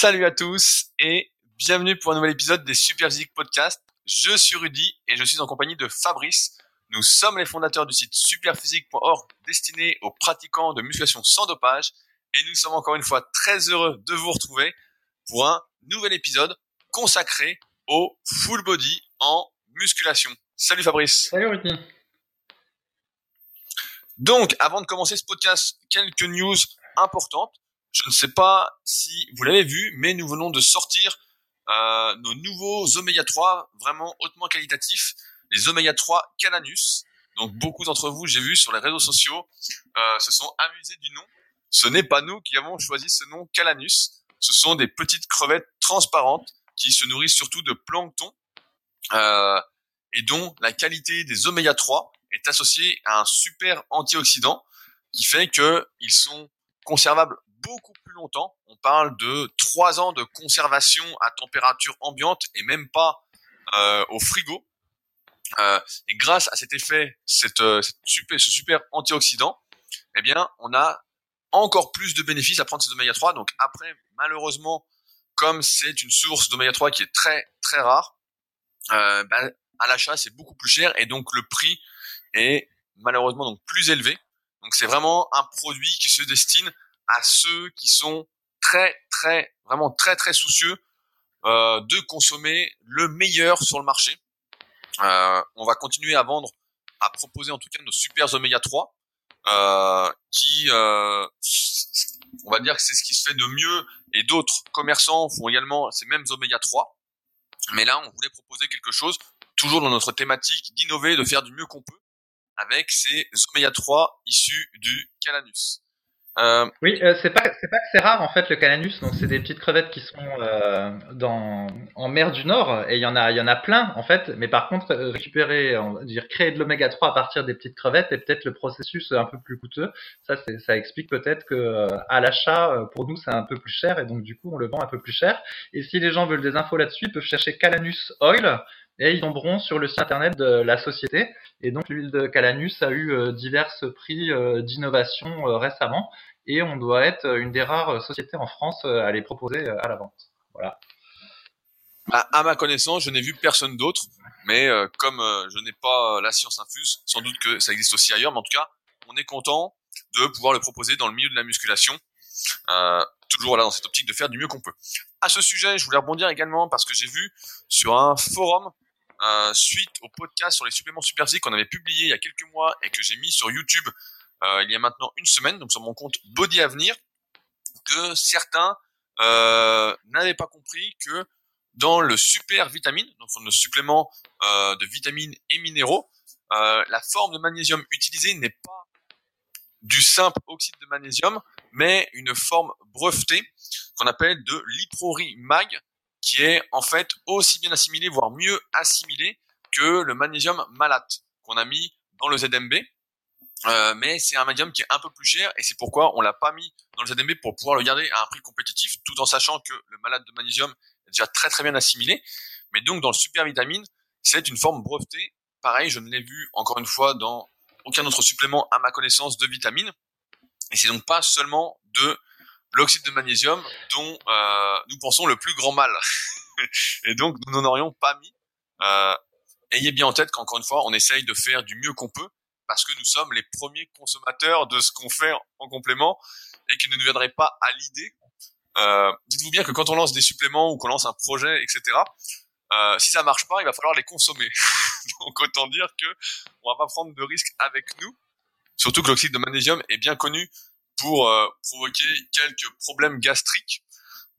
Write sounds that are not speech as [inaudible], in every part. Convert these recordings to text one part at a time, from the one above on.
Salut à tous et bienvenue pour un nouvel épisode des Super Physique Podcast. Je suis Rudy et je suis en compagnie de Fabrice. Nous sommes les fondateurs du site superphysique.org destiné aux pratiquants de musculation sans dopage et nous sommes encore une fois très heureux de vous retrouver pour un nouvel épisode consacré au full body en musculation. Salut Fabrice. Salut Rudy. Donc, avant de commencer ce podcast, quelques news importantes. Je ne sais pas si vous l'avez vu, mais nous venons de sortir euh, nos nouveaux oméga 3 vraiment hautement qualitatifs, les oméga 3 Calanus. Donc beaucoup d'entre vous, j'ai vu sur les réseaux sociaux, euh, se sont amusés du nom. Ce n'est pas nous qui avons choisi ce nom Calanus. Ce sont des petites crevettes transparentes qui se nourrissent surtout de plancton euh, et dont la qualité des oméga 3 est associée à un super antioxydant qui fait qu'ils sont conservables beaucoup plus longtemps. On parle de trois ans de conservation à température ambiante et même pas euh, au frigo. Euh, et grâce à cet effet, cette, euh, super, ce super antioxydant, eh bien, on a encore plus de bénéfices à prendre ces oméga 3. Donc après, malheureusement, comme c'est une source d'oméga 3 qui est très très rare, euh, bah, à l'achat c'est beaucoup plus cher et donc le prix est malheureusement donc plus élevé. Donc c'est vraiment un produit qui se destine à ceux qui sont très, très, vraiment très, très soucieux euh, de consommer le meilleur sur le marché. Euh, on va continuer à vendre, à proposer en tout cas nos super oméga 3, euh, qui, euh, on va dire que c'est ce qui se fait de mieux, et d'autres commerçants font également ces mêmes oméga 3. Mais là, on voulait proposer quelque chose, toujours dans notre thématique d'innover, de faire du mieux qu'on peut, avec ces oméga 3 issus du Calanus. Euh, oui, euh, c'est pas c'est pas que c'est rare en fait le calanus. Donc c'est des petites crevettes qui sont euh, dans en mer du Nord et il y en a il y en a plein en fait. Mais par contre récupérer, on va dire créer de l'oméga 3 à partir des petites crevettes est peut-être le processus un peu plus coûteux. Ça c'est ça explique peut-être que à l'achat pour nous c'est un peu plus cher et donc du coup on le vend un peu plus cher. Et si les gens veulent des infos là-dessus, ils peuvent chercher Calanus Oil et ils tomberont sur le site internet de la société. Et donc l'huile de Calanus a eu euh, divers prix euh, d'innovation euh, récemment, et on doit être une des rares sociétés en France à les proposer à la vente. Voilà. À, ma connaissance, je n'ai vu personne d'autre, mais comme je n'ai pas la science infuse, sans doute que ça existe aussi ailleurs, mais en tout cas, on est content de pouvoir le proposer dans le milieu de la musculation. Euh, toujours là dans cette optique de faire du mieux qu'on peut. À ce sujet, je voulais rebondir également parce que j'ai vu sur un forum euh, suite au podcast sur les suppléments Super qu'on avait publié il y a quelques mois et que j'ai mis sur YouTube euh, il y a maintenant une semaine, donc sur mon compte Body Avenir, que certains euh, n'avaient pas compris que dans le super vitamine, donc dans le supplément euh, de vitamines et minéraux, euh, la forme de magnésium utilisée n'est pas du simple oxyde de magnésium, mais une forme brevetée qu'on appelle de l'iprori mag, qui est en fait aussi bien assimilé, voire mieux assimilé que le magnésium malate qu'on a mis dans le ZMB. Euh, mais c'est un magnésium qui est un peu plus cher et c'est pourquoi on l'a pas mis dans le ZMB pour pouvoir le garder à un prix compétitif, tout en sachant que le malate de magnésium est déjà très très bien assimilé. Mais donc dans le super vitamine, c'est une forme brevetée. Pareil, je ne l'ai vu encore une fois dans aucun autre supplément à ma connaissance de vitamine. Et c'est donc pas seulement de l'oxyde de magnésium dont euh, nous pensons le plus grand mal. [laughs] et donc, nous n'en aurions pas mis. Euh, ayez bien en tête qu'encore une fois, on essaye de faire du mieux qu'on peut parce que nous sommes les premiers consommateurs de ce qu'on fait en complément et qu'il ne nous viendrait pas à l'idée. Euh, dites-vous bien que quand on lance des suppléments ou qu'on lance un projet, etc., euh, si ça marche pas, il va falloir les consommer. [laughs] donc autant dire que on va pas prendre de risques avec nous. Surtout que l'oxyde de magnésium est bien connu pour euh, provoquer quelques problèmes gastriques.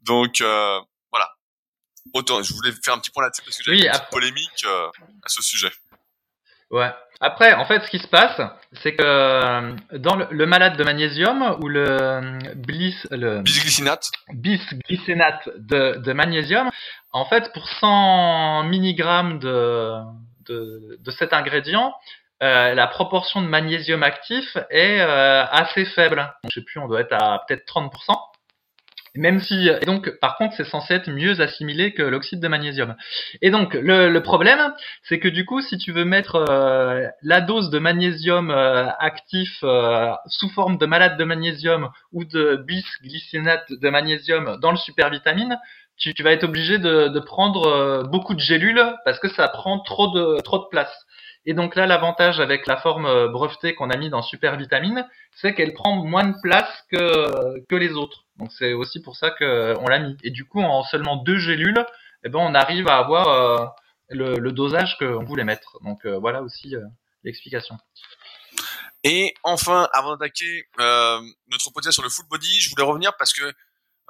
Donc euh, voilà. Autant, je voulais faire un petit point là-dessus parce que j'ai une petite polémique euh, à ce sujet. Ouais. Après, en fait, ce qui se passe, c'est que dans le, malade de magnésium ou le bliss, le bisglycinate, bisglycinate de, de magnésium, en fait, pour 100 mg de, de, de cet ingrédient, euh, la proportion de magnésium actif est euh, assez faible. Je sais plus, on doit être à peut-être 30%. Même si, et donc, par contre, c'est censé être mieux assimilé que l'oxyde de magnésium. Et donc, le, problème, c'est que du coup, si tu veux mettre euh, la dose de magnésium euh, actif euh, sous forme de malade de magnésium ou de bisglycinate de magnésium dans le supervitamine, tu, tu vas être obligé de, de prendre beaucoup de gélules parce que ça prend trop de trop de place. Et donc là, l'avantage avec la forme brevetée qu'on a mis dans Supervitamine, c'est qu'elle prend moins de place que, que les autres. Donc c'est aussi pour ça qu'on l'a mis. Et du coup, en seulement deux gélules, eh ben, on arrive à avoir euh, le, dosage qu'on voulait mettre. Donc euh, voilà aussi euh, l'explication. Et enfin, avant d'attaquer euh, notre podcast sur le full body, je voulais revenir parce que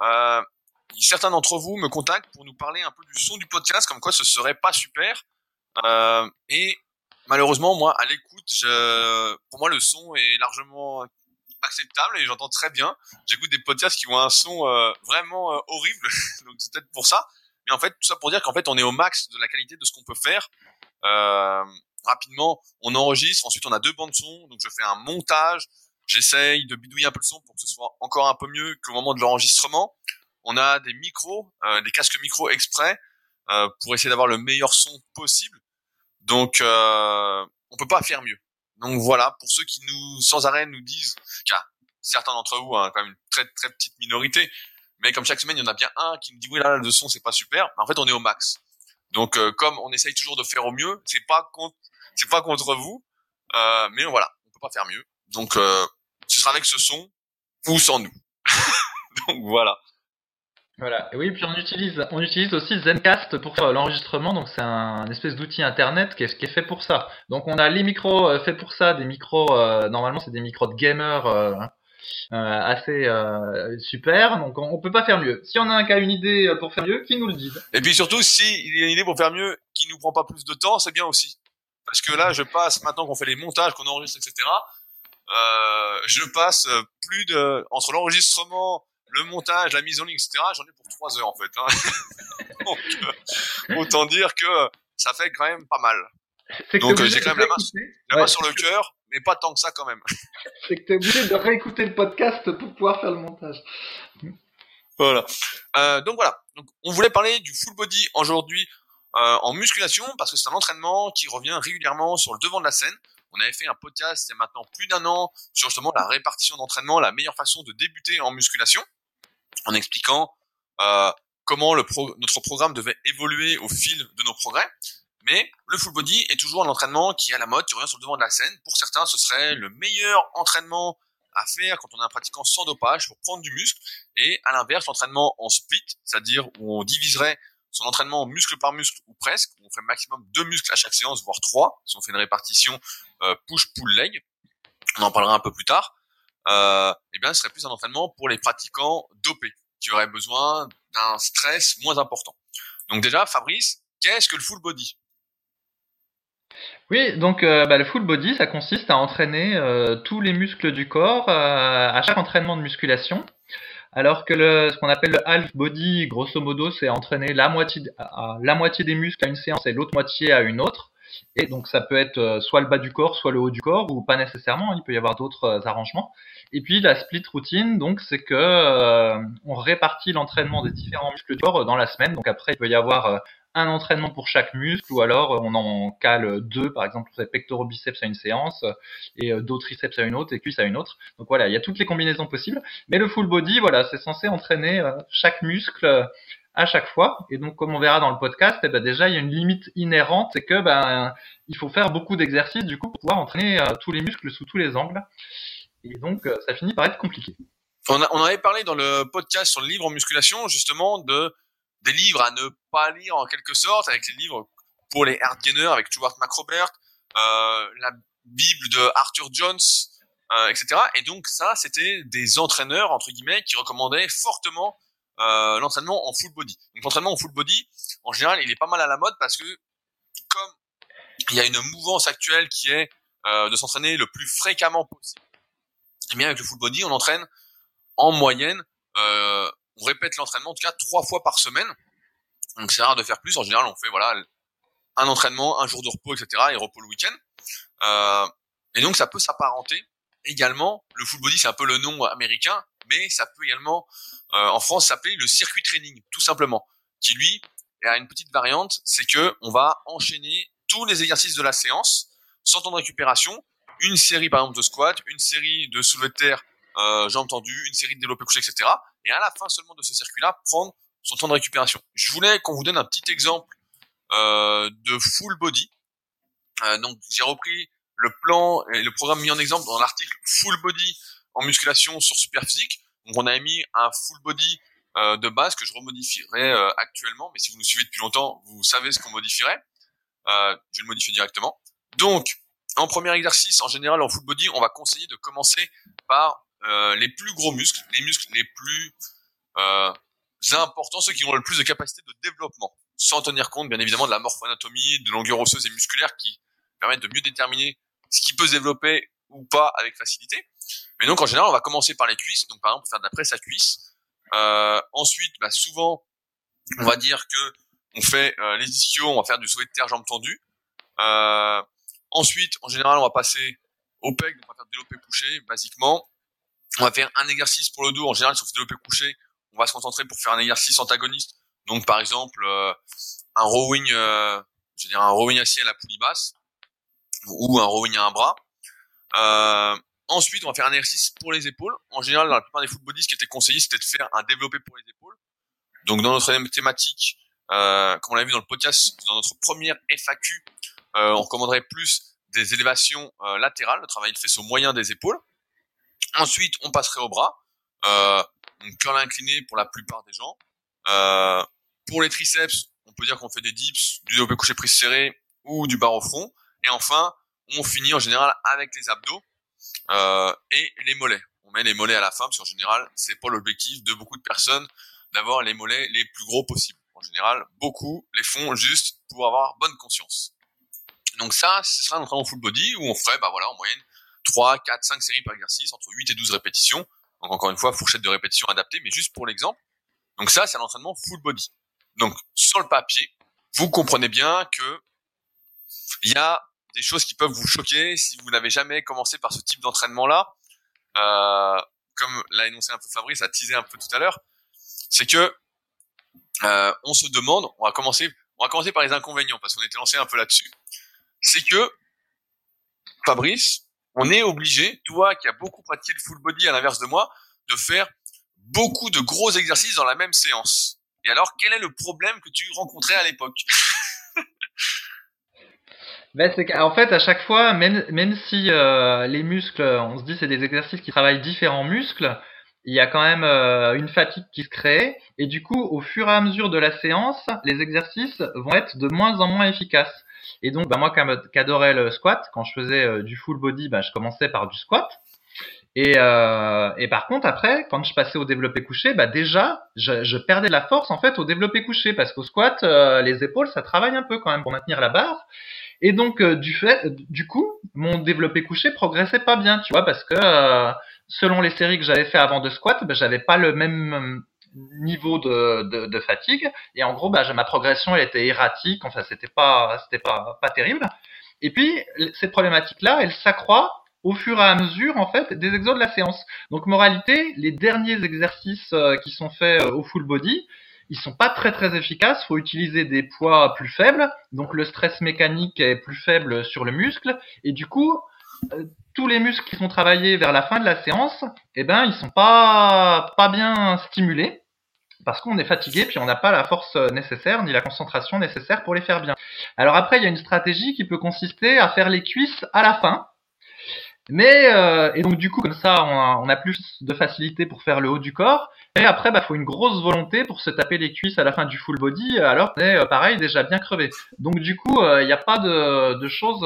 euh, certains d'entre vous me contactent pour nous parler un peu du son du podcast, comme quoi ce serait pas super. Euh, et malheureusement, moi, à l'écoute, je... pour moi, le son est largement acceptable et j'entends très bien. J'écoute des podcasts qui ont un son euh, vraiment euh, horrible, [laughs] donc c'est peut-être pour ça. Mais en fait, tout ça pour dire qu'en fait, on est au max de la qualité de ce qu'on peut faire. Euh, rapidement, on enregistre, ensuite on a deux bandes son, donc je fais un montage, j'essaye de bidouiller un peu le son pour que ce soit encore un peu mieux qu'au moment de l'enregistrement. On a des micros, euh, des casques micro exprès euh, pour essayer d'avoir le meilleur son possible. Donc, euh, on peut pas faire mieux. Donc voilà, pour ceux qui nous, sans arrêt, nous disent, car certains d'entre vous, hein, quand même une très très petite minorité, mais comme chaque semaine, il y en a bien un qui nous dit oui là, le son c'est pas super. En fait, on est au max. Donc euh, comme on essaye toujours de faire au mieux, c'est pas contre, c'est pas contre vous, euh, mais voilà, on peut pas faire mieux. Donc euh, ce sera avec ce son ou sans nous. [laughs] Donc voilà. Voilà. oui, puis on utilise, on utilise aussi Zencast pour faire l'enregistrement. Donc c'est un, espèce d'outil internet qui est, qui est, fait pour ça. Donc on a les micros euh, faits pour ça, des micros. Euh, normalement c'est des micros de gamer euh, euh assez euh, super. Donc on, on, peut pas faire mieux. Si on a un cas une idée pour faire mieux, qui nous le dise. Et puis surtout, si il y a une idée pour faire mieux, qui nous prend pas plus de temps, c'est bien aussi. Parce que là, je passe maintenant qu'on fait les montages, qu'on enregistre, etc. je passe plus de entre l'enregistrement le montage, la mise en ligne, etc. J'en ai pour trois heures en fait. Hein. [laughs] Donc, euh, autant dire que ça fait quand même pas mal. Donc euh, j'ai quand même la main, la main sur le cœur, mais pas tant que ça quand même. [laughs] C'est que t'es obligé de réécouter le podcast pour pouvoir faire le montage. Voilà. Euh, donc voilà. Donc, on voulait parler du full body aujourd'hui euh, en musculation parce que c'est un entraînement qui revient régulièrement sur le devant de la scène. On avait fait un podcast il y a maintenant plus d'un an sur justement la répartition d'entraînement, la meilleure façon de débuter en musculation en expliquant euh, comment le notre programme devait évoluer au fil de nos progrès. Mais le full body est toujours un entraînement qui est à la mode, qui revient sur le devant de la scène. Pour certains, ce serait le meilleur entraînement à faire quand on est un pratiquant sans dopage pour prendre du muscle. Et à l'inverse, l'entraînement en split, c'est-à-dire où on diviserait son entraînement muscle par muscle ou presque, on fait maximum deux muscles à chaque séance, voire trois, si on fait une répartition euh, push-pull-leg. On en parlera un peu plus tard euh, eh bien, ce serait plus un entraînement pour les pratiquants dopés, qui auraient besoin d'un stress moins important. Donc déjà, Fabrice, qu'est-ce que le full body? Oui, donc euh, bah, le full body, ça consiste à entraîner euh, tous les muscles du corps à chaque entraînement de musculation. Alors que ce qu'on appelle le half body, grosso modo, c'est entraîner la moitié des muscles à une séance et l'autre moitié à une autre. Et donc ça peut être euh, soit le bas du corps, soit le haut du corps, ou pas nécessairement. Il peut y avoir d'autres euh, arrangements. Et puis la split routine, donc c'est que euh, on répartit l'entraînement des différents muscles du corps dans la semaine. Donc après il peut y avoir un entraînement pour chaque muscle, ou alors on en cale deux, par exemple, pour pectoraux biceps à une séance, et deux triceps à une autre, et cuisses à une autre. Donc voilà, il y a toutes les combinaisons possibles. Mais le full body, voilà, c'est censé entraîner chaque muscle à chaque fois. Et donc, comme on verra dans le podcast, eh ben, déjà, il y a une limite inhérente, c'est que ben, il faut faire beaucoup d'exercices du coup pour pouvoir entraîner euh, tous les muscles sous tous les angles. Et donc, euh, ça finit par être compliqué. On, avait parlé dans le podcast sur le livre en musculation, justement, de des livres à ne pas lire en quelque sorte, avec les livres pour les hard gainers, avec Stuart McRobert, euh, la Bible de Arthur Jones, etc. Et donc ça, c'était des entraîneurs entre guillemets qui recommandaient fortement euh, l'entraînement en full body. Donc l'entraînement en full body, en général, il est pas mal à la mode parce que comme il y a une mouvance actuelle qui est euh, de s'entraîner le plus fréquemment possible, et eh bien avec le full body, on entraîne en moyenne, euh, on répète l'entraînement en tout cas trois fois par semaine. Donc c'est rare de faire plus. En général, on fait voilà un entraînement, un jour de repos, etc. et repos le week-end. Euh, et donc ça peut s'apparenter également. Le full body, c'est un peu le nom américain, mais ça peut également, en France, s'appeler le circuit training, tout simplement, qui lui a une petite variante, c'est que on va enchaîner tous les exercices de la séance sans temps de récupération, une série par exemple de squat, une série de soulevé de terre, euh, jambes tendues, une série de développés couchés, etc. Et à la fin seulement de ce circuit-là, prendre son temps de récupération. Je voulais qu'on vous donne un petit exemple euh, de full body. Euh, donc j'ai repris le plan et le programme mis en exemple dans l'article full body en musculation sur Superphysique. Donc on a mis un full body euh, de base que je remodifierai euh, actuellement, mais si vous nous suivez depuis longtemps, vous savez ce qu'on modifierait. Euh, je vais le modifier directement. Donc en premier exercice, en général en full body, on va conseiller de commencer par euh, les plus gros muscles, les muscles les plus euh, importants, ceux qui ont le plus de capacité de développement, sans tenir compte bien évidemment de la morphoanatomie, de longueur osseuse et musculaire qui permettent de mieux déterminer ce qui peut se développer ou pas avec facilité. Mais donc en général, on va commencer par les cuisses, donc par exemple faire de la presse à cuisse. Euh, ensuite, bah, souvent, on va dire que on fait euh, les ischios, on va faire du souhait de terre jambes tendues. Euh, ensuite, en général, on va passer au pec, donc on va faire développé couché, basiquement. On va faire un exercice pour le dos. En général, sur ce développé couché, on va se concentrer pour faire un exercice antagoniste. Donc, par exemple, euh, un rowing, euh, je veux dire un rowing assis à la poulie basse ou un rowing à un bras. Ensuite, on va faire un exercice pour les épaules. En général, dans la plupart des ce qui était conseillé, c'était de faire un développé pour les épaules. Donc, dans notre thématique, euh, comme on l'a vu dans le podcast, dans notre première FAQ, euh, on recommanderait plus des élévations euh, latérales, le travail de faisceau moyen des épaules. Ensuite, on passerait au bras, euh, donc curl incliné pour la plupart des gens. Pour les triceps, on peut dire qu'on fait des dips, du développé couché prise serré ou du bar au front. Et enfin, on finit en général avec les abdos euh, et les mollets. On met les mollets à la fin parce qu'en général, c'est pas l'objectif de beaucoup de personnes d'avoir les mollets les plus gros possibles. En général, beaucoup les font juste pour avoir bonne conscience. Donc ça, ce sera un entraînement full body où on ferait, bah voilà, en moyenne 3, 4, 5 séries par exercice, entre 8 et 12 répétitions. Donc encore une fois, fourchette de répétition adaptée, mais juste pour l'exemple. Donc ça, c'est un entraînement full body. Donc sur le papier, vous comprenez bien que il y a des choses qui peuvent vous choquer si vous n'avez jamais commencé par ce type d'entraînement-là. Euh, comme l'a énoncé un peu Fabrice, a teasé un peu tout à l'heure, c'est que euh, on se demande, on va commencer, on va commencer par les inconvénients parce qu'on était lancé un peu là-dessus. C'est que Fabrice, on est obligé, toi qui as beaucoup pratiqué le full body à l'inverse de moi, de faire beaucoup de gros exercices dans la même séance. Et alors, quel est le problème que tu rencontrais à l'époque? [laughs] ben, en fait à chaque fois, même même si euh, les muscles, on se dit c'est des exercices qui travaillent différents muscles, il y a quand même euh, une fatigue qui se crée et du coup au fur et à mesure de la séance, les exercices vont être de moins en moins efficaces. Et donc, bah, moi qui adorais le squat, quand je faisais euh, du full body, bah, je commençais par du squat. Et, euh, et par contre, après, quand je passais au développé couché, bah déjà, je, je perdais la force en fait au développé couché parce qu'au squat, euh, les épaules, ça travaille un peu quand même pour maintenir la barre. Et donc, euh, du fait, du coup, mon développé couché progressait pas bien, tu vois, parce que selon les séries que j'avais fait avant de squat, bah, j'avais pas le même niveau de, de, de, fatigue. Et en gros bah, ma progression elle était erratique. Enfin c'était pas c'était pas pas terrible. Et puis cette problématique là elle s'accroît au fur et à mesure en fait des exos de la séance. Donc moralité les derniers exercices euh, qui sont faits euh, au full body ils sont pas très très efficaces faut utiliser des poids plus faibles donc le stress mécanique est plus faible sur le muscle et du coup euh, tous les muscles qui sont travaillés vers la fin de la séance, eh ben, ils sont pas, pas bien stimulés parce qu'on est fatigué puis on n'a pas la force nécessaire ni la concentration nécessaire pour les faire bien. Alors après, il y a une stratégie qui peut consister à faire les cuisses à la fin. Mais euh, et donc du coup comme ça on a, plus de facilité pour faire le haut du corps. Et après bah faut une grosse volonté pour se taper les cuisses à la fin du full body alors qu'on est euh, pareil déjà bien crevé. Donc du coup euh, il n'y a pas de, de choses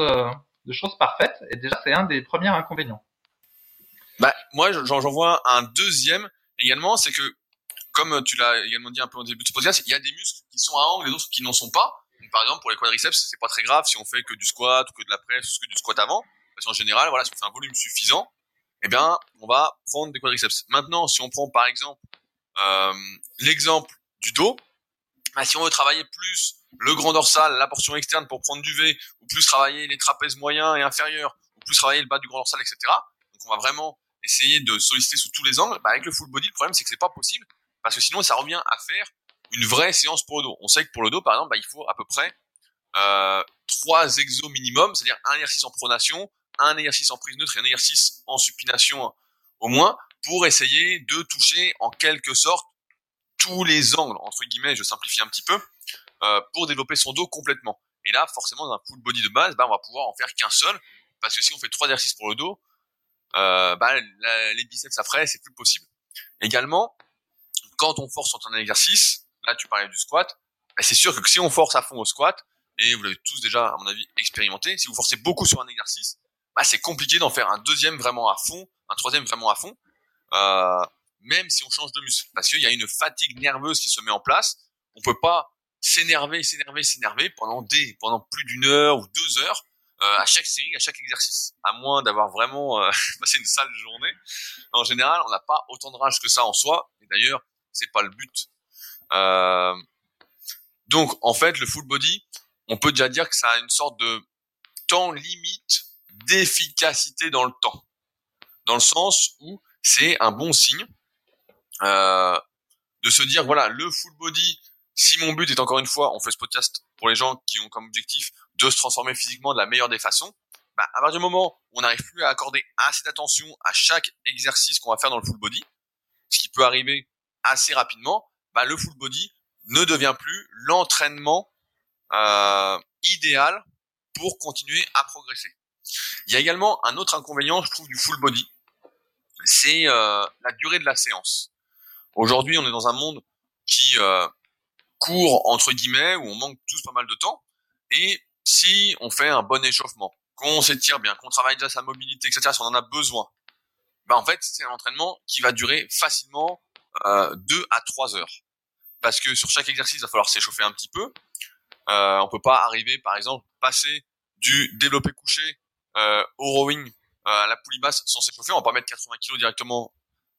de choses parfaites. Et déjà, c'est un des premiers inconvénients. Bah, moi, j'en vois un deuxième également, c'est que, comme tu l'as également dit un peu au début de ce podcast, il y a des muscles qui sont à angle et d'autres qui n'en sont pas. par exemple, pour les quadriceps, c'est pas très grave si on fait que du squat ou que de la presse ou que du squat avant. Parce qu'en général, voilà, si on fait un volume suffisant, eh bien, on va prendre des quadriceps. Maintenant, si on prend par exemple euh, l'exemple du dos, bah, si on veut travailler plus le grand dorsal, la portion externe pour prendre du V, ou plus travailler les trapèzes moyens et inférieurs, ou plus travailler le bas du grand dorsal, etc. Donc on va vraiment essayer de solliciter sous tous les angles, bah, avec le full body, le problème c'est que c'est pas possible parce que sinon ça revient à faire une vraie séance pour le dos. On sait que pour le dos, par exemple, bah, il faut à peu près euh, trois exos minimum, c'est-à-dire un exercice en pronation, un exercice en prise neutre et un exercice en supination au moins, pour essayer de toucher en quelque sorte tous les angles, entre guillemets, je simplifie un petit peu, euh, pour développer son dos complètement. Et là, forcément, dans un full body de base, bah, on va pouvoir en faire qu'un seul, parce que si on fait trois exercices pour le dos, euh, bah, les biceps après, c'est plus possible. Également, quand on force sur un exercice, là tu parlais du squat, bah, c'est sûr que si on force à fond au squat, et vous l'avez tous déjà, à mon avis, expérimenté, si vous forcez beaucoup sur un exercice, bah, c'est compliqué d'en faire un deuxième vraiment à fond, un troisième vraiment à fond, euh, même si on change de muscle, parce qu'il y a une fatigue nerveuse qui se met en place. On peut pas s'énerver, s'énerver, s'énerver pendant des, pendant plus d'une heure ou deux heures euh, à chaque série, à chaque exercice, à moins d'avoir vraiment euh, [laughs] passé une sale journée. En général, on n'a pas autant de rage que ça en soi. Et d'ailleurs, c'est pas le but. Euh, donc, en fait, le full body, on peut déjà dire que ça a une sorte de temps limite d'efficacité dans le temps, dans le sens où c'est un bon signe euh, de se dire voilà le full body. Si mon but est encore une fois, on fait ce podcast pour les gens qui ont comme objectif de se transformer physiquement de la meilleure des façons. Bah, à partir du moment où on n'arrive plus à accorder assez d'attention à chaque exercice qu'on va faire dans le full body, ce qui peut arriver assez rapidement, bah, le full body ne devient plus l'entraînement euh, idéal pour continuer à progresser. Il y a également un autre inconvénient, je trouve, du full body, c'est euh, la durée de la séance. Aujourd'hui, on est dans un monde qui euh, court entre guillemets, où on manque tous pas mal de temps, et si on fait un bon échauffement, qu'on s'étire bien, qu'on travaille déjà sa mobilité, etc., si on en a besoin, bah en fait, c'est un entraînement qui va durer facilement euh, 2 à 3 heures. Parce que sur chaque exercice, il va falloir s'échauffer un petit peu. Euh, on peut pas arriver, par exemple, passer du développé couché euh, au rowing euh, la poulie basse sans s'échauffer. On va pas mettre 80 kg directement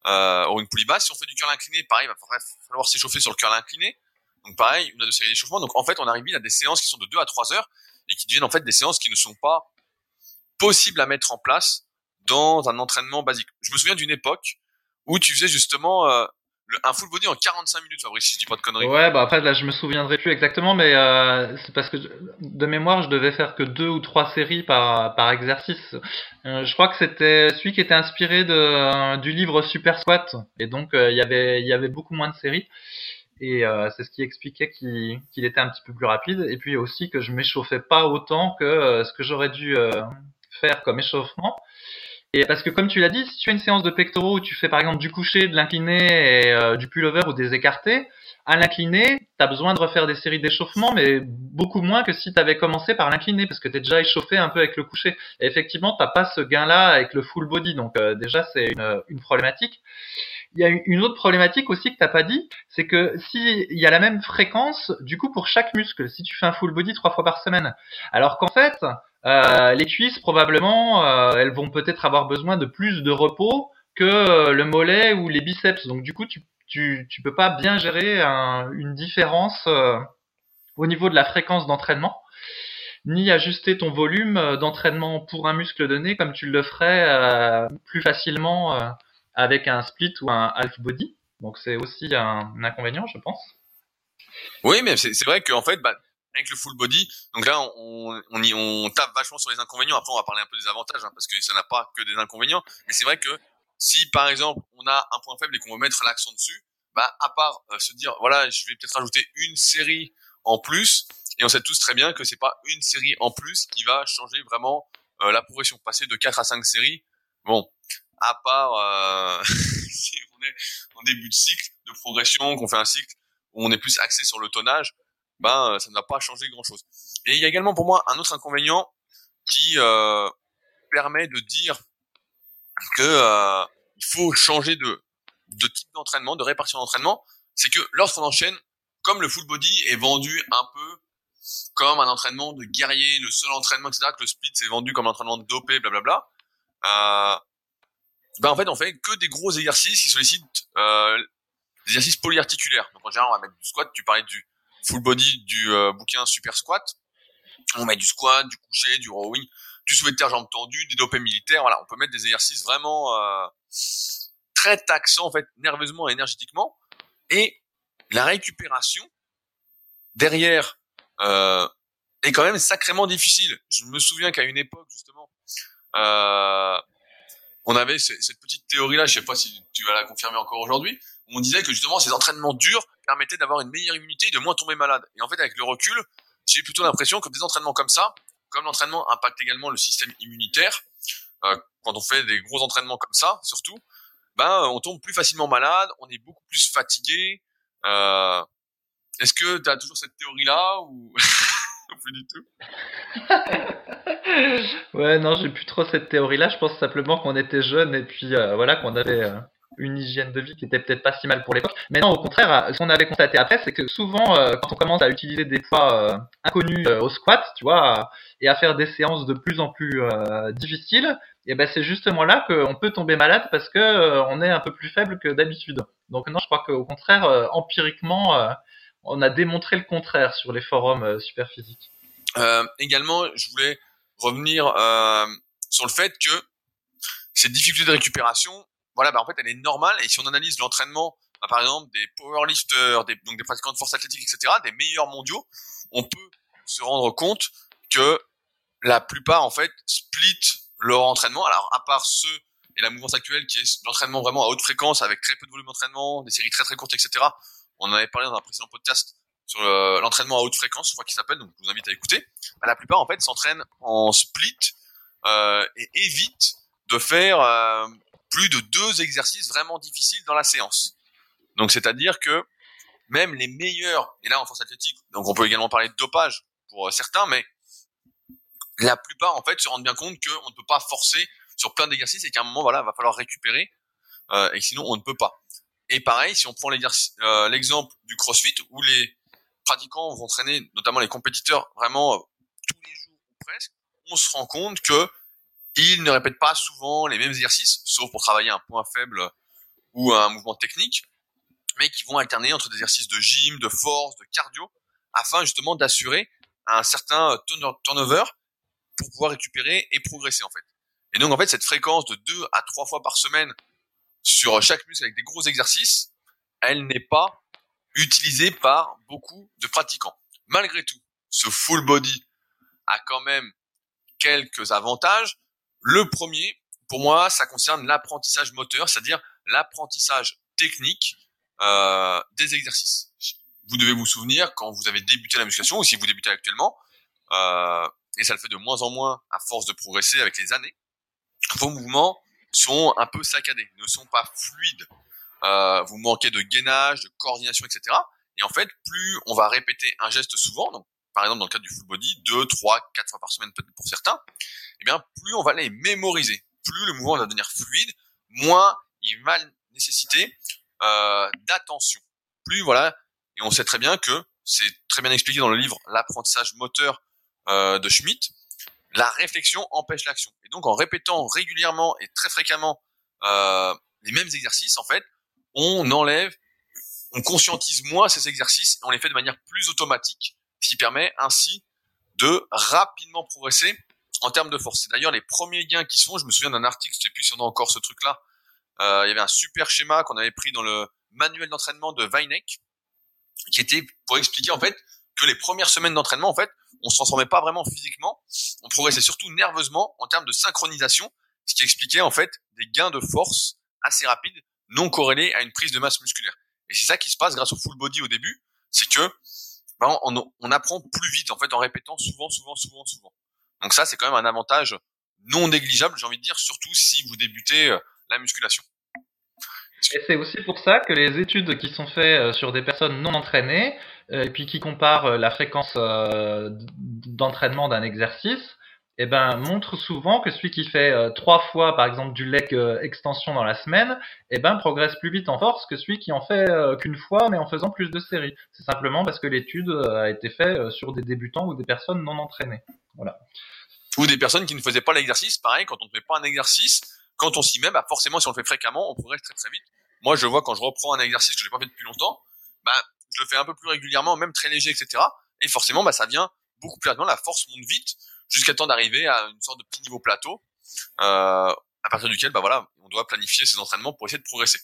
euh, au une poulie basse. Si on fait du curl incliné, pareil, il va falloir s'échauffer sur le curl incliné. Donc pareil, une à deux séries d'échauffement. Donc en fait, on arrive à des séances qui sont de 2 à 3 heures et qui deviennent en fait des séances qui ne sont pas possibles à mettre en place dans un entraînement basique. Je me souviens d'une époque où tu faisais justement euh, un full body en 45 minutes, Fabrice, si je dis pas de conneries. Ouais, bah après là, je me souviendrai plus exactement, mais euh, c'est parce que de mémoire, je devais faire que deux ou trois séries par par exercice. Euh, je crois que c'était celui qui était inspiré de du livre Super Squat, et donc euh, il y avait il y avait beaucoup moins de séries. Et euh, c'est ce qui expliquait qu'il était un petit peu plus rapide. Et puis aussi que je m'échauffais pas autant que euh, ce que j'aurais dû euh, faire comme échauffement. Et parce que comme tu l'as dit, si tu as une séance de pectoraux où tu fais par exemple du coucher, de l'incliné et euh, du pullover ou des écartés, à l'incliné, tu as besoin de refaire des séries d'échauffement, mais beaucoup moins que si tu avais commencé par l'incliné, parce que tu es déjà échauffé un peu avec le coucher. Et effectivement, t'as pas ce gain-là avec le full body, donc euh, déjà c'est une, une, problématique. Il y a une autre problématique aussi que t'as pas dit, c'est que si il y a la même fréquence, du coup pour chaque muscle, si tu fais un full body trois fois par semaine, alors qu'en fait, euh, les cuisses, probablement, euh, elles vont peut-être avoir besoin de plus de repos que euh, le mollet ou les biceps. Donc du coup, tu tu tu peux pas bien gérer un, une différence euh, au niveau de la fréquence d'entraînement, ni ajuster ton volume d'entraînement pour un muscle donné comme tu le ferais euh, plus facilement avec un split ou un half body. Donc c'est aussi un, un, inconvénient, je pense. Oui, mais c'est vrai qu'en fait, bah, avec le full body. Donc là, on, on, y, on tape vachement sur les inconvénients. Après, on va parler un peu des avantages, hein, parce que ça n'a pas que des inconvénients. Mais c'est vrai que si, par exemple, on a un point faible et qu'on veut mettre l'accent dessus, bah, à part euh, se dire, voilà, je vais peut-être rajouter une série en plus, et on sait tous très bien que c'est pas une série en plus qui va changer vraiment euh, la progression. Passer de 4 à 5 séries, bon, à part euh, [laughs] si on est en début de cycle de progression, qu'on fait un cycle où on est plus axé sur le tonnage, ben euh, ça ne va pas changer grand chose. Et il y a également pour moi un autre inconvénient qui euh, permet de dire que euh, il faut changer de, de type d'entraînement, de répartition d'entraînement, c'est que lorsqu'on enchaîne, comme le full body est vendu un peu comme un entraînement de guerrier, le seul entraînement, etc., que le split c'est vendu comme un entraînement de dopé, blablabla, euh, ben en fait on fait que des gros exercices qui sollicitent euh, des exercices polyarticulaires. Donc en général on va mettre du squat, tu parlais du, full body du euh, bouquin Super Squat. On met du squat, du coucher, du rowing. du soulevé de terre jambes tendues, des dopés militaires. Voilà, on peut mettre des exercices vraiment euh, très taxants en fait, nerveusement et énergétiquement. Et la récupération derrière euh, est quand même sacrément difficile. Je me souviens qu'à une époque justement, euh, on avait cette petite théorie-là. Je sais pas si tu vas la confirmer encore aujourd'hui. On disait que justement ces entraînements durs permettaient d'avoir une meilleure immunité et de moins tomber malade. Et en fait, avec le recul, j'ai plutôt l'impression que des entraînements comme ça, comme l'entraînement impacte également le système immunitaire, euh, quand on fait des gros entraînements comme ça, surtout, ben on tombe plus facilement malade, on est beaucoup plus fatigué. Euh, Est-ce que tu as toujours cette théorie-là ou [laughs] plus du tout? Ouais, non, j'ai plus trop cette théorie-là. Je pense simplement qu'on était jeunes et puis euh, voilà qu'on avait une hygiène de vie qui était peut-être pas si mal pour l'époque. Mais non, au contraire, ce qu'on avait constaté après, c'est que souvent, euh, quand on commence à utiliser des poids euh, inconnus euh, au squat, tu vois, et à faire des séances de plus en plus difficiles, et ben c'est justement là qu'on peut tomber malade parce que on est un peu plus faible que d'habitude. Donc non, je crois qu'au contraire, empiriquement, on a démontré le contraire sur les forums super physiques. également, je voulais revenir sur le fait que cette difficulté de récupération, voilà, bah en fait, elle est normale. Et si on analyse l'entraînement, bah, par exemple, des powerlifters, des, donc des pratiquants de force athlétique, etc., des meilleurs mondiaux, on peut se rendre compte que la plupart, en fait, split leur entraînement. Alors, à part ceux et la mouvance actuelle qui est l'entraînement vraiment à haute fréquence avec très peu de volume d'entraînement, des séries très très courtes, etc. On en avait parlé dans un précédent podcast sur l'entraînement à haute fréquence, je crois qu'il s'appelle, donc je vous invite à écouter. Bah, la plupart, en fait, s'entraînent en split euh, et évitent de faire euh, plus de deux exercices vraiment difficiles dans la séance. Donc c'est-à-dire que même les meilleurs, et là en force athlétique, donc on peut également parler de dopage pour euh, certains, mais la plupart en fait se rendent bien compte qu'on ne peut pas forcer sur plein d'exercices et qu'à un moment voilà va falloir récupérer euh, et sinon on ne peut pas. Et pareil, si on prend euh, l'exemple du CrossFit où les pratiquants vont entraîner, notamment les compétiteurs, vraiment euh, tous les jours ou presque, on se rend compte que ils ne répètent pas souvent les mêmes exercices, sauf pour travailler un point faible ou un mouvement technique, mais qui vont alterner entre des exercices de gym, de force, de cardio, afin justement d'assurer un certain turnover pour pouvoir récupérer et progresser en fait. Et donc en fait cette fréquence de 2 à 3 fois par semaine sur chaque muscle avec des gros exercices, elle n'est pas utilisée par beaucoup de pratiquants. Malgré tout, ce full body a quand même quelques avantages, le premier, pour moi, ça concerne l'apprentissage moteur, c'est-à-dire l'apprentissage technique euh, des exercices. Vous devez vous souvenir quand vous avez débuté la musculation ou si vous débutez actuellement, euh, et ça le fait de moins en moins à force de progresser avec les années, vos mouvements sont un peu saccadés, ne sont pas fluides. Euh, vous manquez de gainage, de coordination, etc. Et en fait, plus on va répéter un geste souvent, donc par exemple dans le cadre du full body, deux, trois, quatre fois par semaine peut-être pour certains, eh bien plus on va les mémoriser, plus le mouvement va devenir fluide, moins il va nécessiter euh, d'attention. Plus voilà, et on sait très bien que c'est très bien expliqué dans le livre l'apprentissage moteur euh, de Schmidt, la réflexion empêche l'action. Et donc en répétant régulièrement et très fréquemment euh, les mêmes exercices, en fait, on enlève, on conscientise moins ces exercices, et on les fait de manière plus automatique qui permet ainsi de rapidement progresser en termes de force. C'est d'ailleurs les premiers gains qui sont, je me souviens d'un article, je sais plus si on a encore ce truc-là, euh, il y avait un super schéma qu'on avait pris dans le manuel d'entraînement de Weineck, qui était pour expliquer en fait que les premières semaines d'entraînement, en fait, on se transformait pas vraiment physiquement, on progressait surtout nerveusement en termes de synchronisation, ce qui expliquait en fait des gains de force assez rapides, non corrélés à une prise de masse musculaire. Et c'est ça qui se passe grâce au full body au début, c'est que ben, on, apprend plus vite en fait en répétant souvent, souvent, souvent, souvent. Donc ça, c'est quand même un avantage non négligeable, j'ai envie de dire, surtout si vous débutez euh, la musculation. Et c'est aussi pour ça que les études qui sont faites euh, sur des personnes non entraînées, euh, et puis qui comparent la fréquence d'entraînement d'un exercice, eh ben, montre souvent que celui qui fait euh, trois fois, par exemple, du leg euh, extension dans la semaine, eh ben, progresse plus vite en force que celui qui en fait euh, qu'une fois, mais en faisant plus de séries. C'est simplement parce que l'étude a été faite sur des débutants ou des personnes non entraînées. Voilà. Ou des personnes qui ne faisaient pas l'exercice. Pareil, quand on ne fait pas un exercice, quand on s'y met, bah forcément, si on le fait fréquemment, on progresse très très vite. Moi, je vois quand je reprends un exercice que je n'ai pas fait depuis longtemps, bah, je le fais un peu plus régulièrement, même très léger, etc. Et forcément, bah, ça vient beaucoup plus rapidement. La force monte vite jusqu'à temps d'arriver à une sorte de petit niveau plateau, euh, à partir duquel, bah voilà, on doit planifier ses entraînements pour essayer de progresser.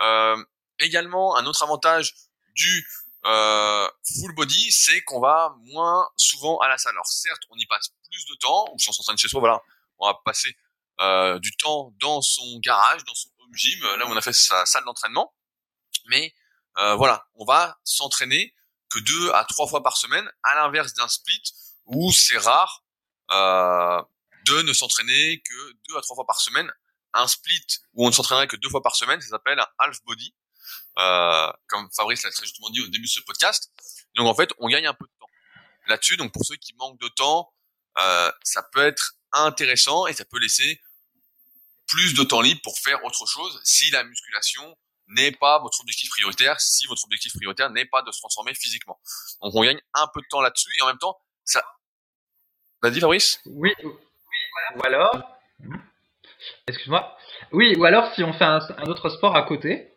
Euh, également, un autre avantage du euh, full body, c'est qu'on va moins souvent à la salle. Alors certes, on y passe plus de temps, ou si on s'entraîne chez soi, voilà, on va passer euh, du temps dans son garage, dans son home gym, là où on a fait sa salle d'entraînement. Mais euh, voilà, on va s'entraîner que deux à trois fois par semaine, à l'inverse d'un split où c'est rare euh, de ne s'entraîner que deux à trois fois par semaine. Un split où on ne s'entraînerait que deux fois par semaine, ça s'appelle un half body euh, comme Fabrice l'a très justement dit au début de ce podcast. Donc en fait, on gagne un peu de temps là-dessus. Donc pour ceux qui manquent de temps, euh, ça peut être intéressant et ça peut laisser plus de temps libre pour faire autre chose si la musculation n'est pas votre objectif prioritaire, si votre objectif prioritaire n'est pas de se transformer physiquement. Donc on gagne un peu de temps là-dessus et en même temps, ça... Vas-y Fabrice Oui, ou alors... Excuse-moi. Oui, ou alors si on fait un, un autre sport à côté,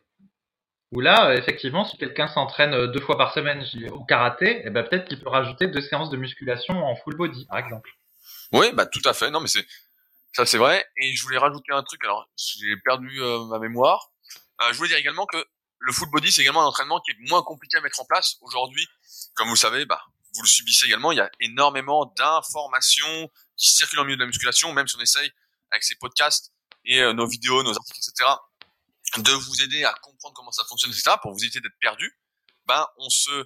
où là, euh, effectivement, si quelqu'un s'entraîne euh, deux fois par semaine au karaté, eh ben, peut-être qu'il peut rajouter deux séances de musculation en full body, par exemple. Oui, bah tout à fait. Non, mais c'est ça, c'est vrai. Et je voulais rajouter un truc. Alors, j'ai perdu euh, ma mémoire. je voulais dire également que le full body, c'est également un entraînement qui est moins compliqué à mettre en place aujourd'hui. Comme vous le savez, bah, vous le subissez également. Il y a énormément d'informations qui circulent en milieu de la musculation, même si on essaye avec ces podcasts et nos vidéos, nos articles, etc de vous aider à comprendre comment ça fonctionne, etc., pour vous éviter d'être perdu, ben on se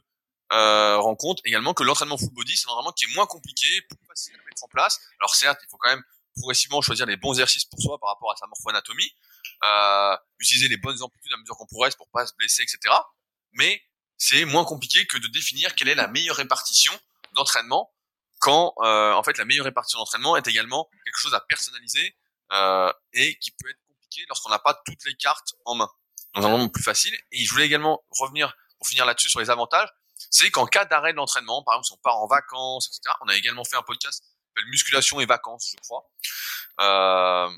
euh, rend compte également que l'entraînement full body, c'est un entraînement qui est moins compliqué, plus facile à mettre en place. Alors certes, il faut quand même progressivement choisir les bons exercices pour soi par rapport à sa morpho-anatomie, euh, utiliser les bonnes amplitudes à mesure qu'on progresse pour pas se blesser, etc. Mais c'est moins compliqué que de définir quelle est la meilleure répartition d'entraînement quand euh, en fait la meilleure répartition d'entraînement est également quelque chose à personnaliser euh, et qui peut être lorsqu'on n'a pas toutes les cartes en main. Donc un moment plus facile. Et je voulais également revenir pour finir là-dessus sur les avantages. C'est qu'en cas d'arrêt de l'entraînement, par exemple si on part en vacances, etc. On a également fait un podcast s'appelle musculation et vacances, je crois. Euh,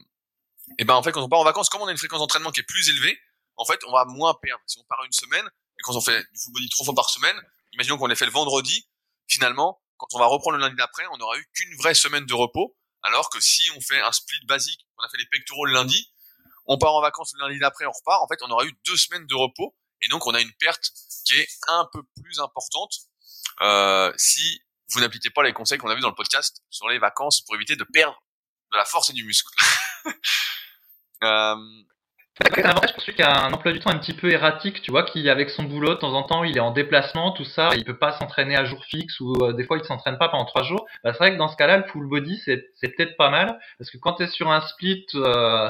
et ben en fait quand on part en vacances, comme on a une fréquence d'entraînement qui est plus élevée, en fait on va moins perdre. Si on part une semaine et quand on fait du body trois fois par semaine, imaginons qu'on l'ait fait le vendredi, finalement quand on va reprendre le lundi d'après, on n'aura eu qu'une vraie semaine de repos. Alors que si on fait un split basique, on a fait les pectoraux le lundi, on part en vacances le lundi d'après, on repart. En fait, on aura eu deux semaines de repos et donc on a une perte qui est un peu plus importante euh, si vous n'appliquez pas les conseils qu'on a vus dans le podcast sur les vacances pour éviter de perdre de la force et du muscle. [laughs] euh... Un avantage pour celui qui a un emploi du temps un petit peu erratique, tu vois, qui avec son boulot de temps en temps il est en déplacement, tout ça, il peut pas s'entraîner à jour fixe ou euh, des fois il s'entraîne pas pendant trois jours. Bah, c'est vrai que dans ce cas-là, le full body c'est peut-être pas mal parce que quand tu es sur un split euh,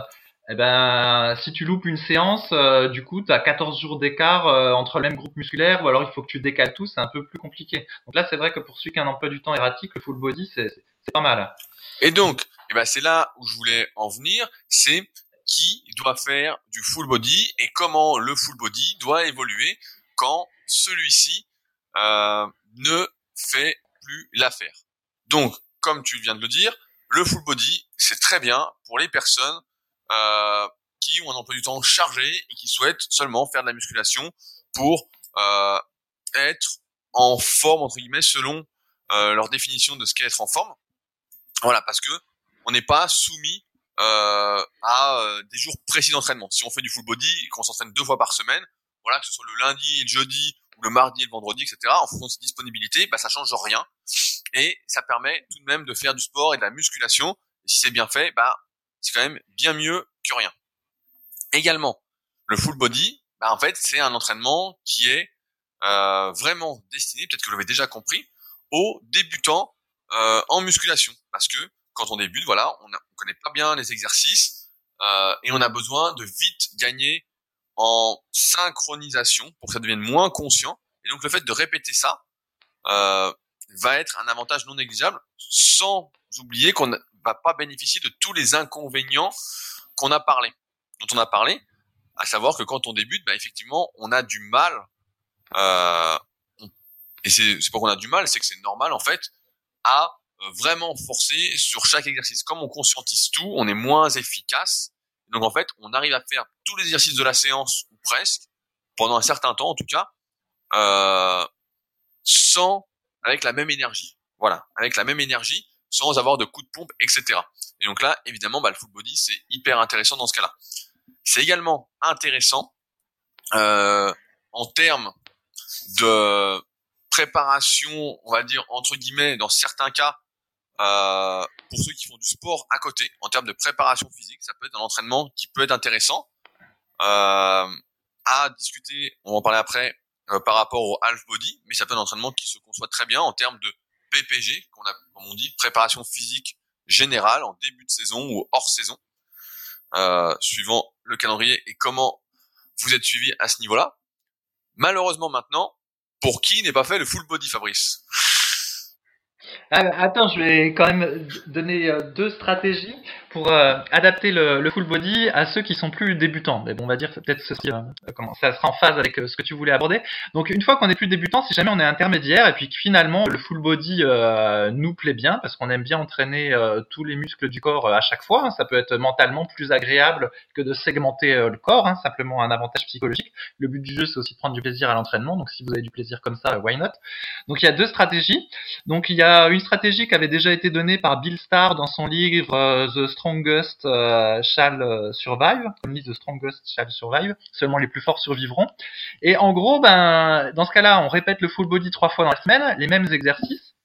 eh ben, si tu loupes une séance, euh, du coup, tu as 14 jours d'écart euh, entre le même groupe musculaire, ou alors il faut que tu décales tout, c'est un peu plus compliqué. Donc là, c'est vrai que pour celui qui a un emploi du temps erratique, le full body, c'est pas mal. Et donc, eh ben, c'est là où je voulais en venir, c'est qui doit faire du full body et comment le full body doit évoluer quand celui-ci euh, ne fait plus l'affaire. Donc, comme tu viens de le dire, le full body, c'est très bien pour les personnes euh, qui ont un emploi du temps chargé et qui souhaitent seulement faire de la musculation pour euh, être en forme entre guillemets selon euh, leur définition de ce qu'est être en forme. Voilà, parce que on n'est pas soumis euh, à euh, des jours précis d'entraînement. Si on fait du full body qu'on s'entraîne deux fois par semaine, voilà, que ce soit le lundi et le jeudi ou le mardi et le vendredi, etc. En fonction de ses disponibilités, bah ça change rien et ça permet tout de même de faire du sport et de la musculation. Et si c'est bien fait, bah c'est quand même bien mieux que rien. Également, le full body, bah en fait, c'est un entraînement qui est euh, vraiment destiné, peut-être que vous l'avez déjà compris, aux débutants euh, en musculation. Parce que quand on débute, voilà, on ne connaît pas bien les exercices euh, et on a besoin de vite gagner en synchronisation pour que ça devienne moins conscient. Et donc le fait de répéter ça euh, va être un avantage non négligeable, sans oublier qu'on va pas bénéficier de tous les inconvénients qu'on a parlé, dont on a parlé, à savoir que quand on débute, bah, effectivement, on a du mal, euh, et c'est pas qu'on a du mal, c'est que c'est normal en fait, à vraiment forcer sur chaque exercice. Comme on conscientise tout, on est moins efficace. Donc en fait, on arrive à faire tous les exercices de la séance ou presque pendant un certain temps en tout cas, euh, sans avec la même énergie. Voilà, avec la même énergie sans avoir de coups de pompe, etc. Et donc là, évidemment, bah, le full body, c'est hyper intéressant dans ce cas-là. C'est également intéressant euh, en termes de préparation, on va dire entre guillemets, dans certains cas, euh, pour ceux qui font du sport à côté, en termes de préparation physique, ça peut être un entraînement qui peut être intéressant euh, à discuter. On va en parler après euh, par rapport au half body, mais ça peut être un entraînement qui se conçoit très bien en termes de PPG, qu'on a, comme on dit, préparation physique générale en début de saison ou hors saison, euh, suivant le calendrier et comment vous êtes suivi à ce niveau-là. Malheureusement maintenant, pour qui n'est pas fait le full body, Fabrice? Ah, attends, je vais quand même donner euh, deux stratégies pour euh, adapter le, full body à ceux qui sont plus débutants. Mais bon, on va dire peut-être ceci, euh, comment ça sera en phase avec ce que tu voulais aborder. Donc une fois qu'on est plus débutant, si jamais on est intermédiaire et puis que finalement le full body nous plaît bien parce qu'on aime bien entraîner tous les muscles du corps à chaque fois, hein, ça peut être mentalement plus agréable que de segmenter le corps, hein, simplement un avantage psychologique. Le but du jeu c'est aussi de prendre du plaisir à l'entraînement. Donc si vous avez du plaisir comme ça, why not? Donc il y a deux stratégies. Donc il y a une stratégie qui avait déjà été donnée par Bill Starr dans son livre euh, The Strongest euh, Shall euh, Survive, dit The Strongest Shall Survive, seulement les plus forts survivront. Et en gros, ben, dans ce cas-là, on répète le full body trois fois dans la semaine, les mêmes exercices,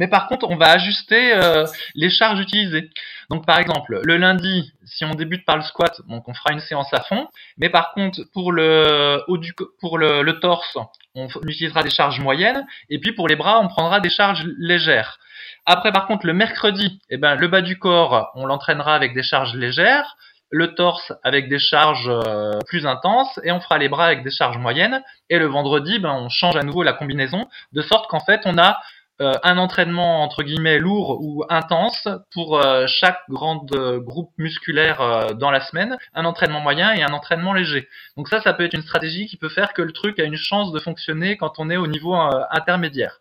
mais par contre, on va ajuster euh, les charges utilisées. Donc par exemple, le lundi, si on débute par le squat, donc on fera une séance à fond. Mais par contre, pour le haut du, pour le torse, on utilisera des charges moyennes. Et puis pour les bras, on prendra des charges légères. Après, par contre, le mercredi, eh ben, le bas du corps, on l'entraînera avec des charges légères le torse avec des charges euh, plus intenses et on fera les bras avec des charges moyennes et le vendredi ben, on change à nouveau la combinaison de sorte qu'en fait on a euh, un entraînement entre guillemets lourd ou intense pour euh, chaque grand groupe musculaire dans la semaine, un entraînement moyen et un entraînement léger. Donc ça, ça peut être une stratégie qui peut faire que le truc a une chance de fonctionner quand on est au niveau intermédiaire.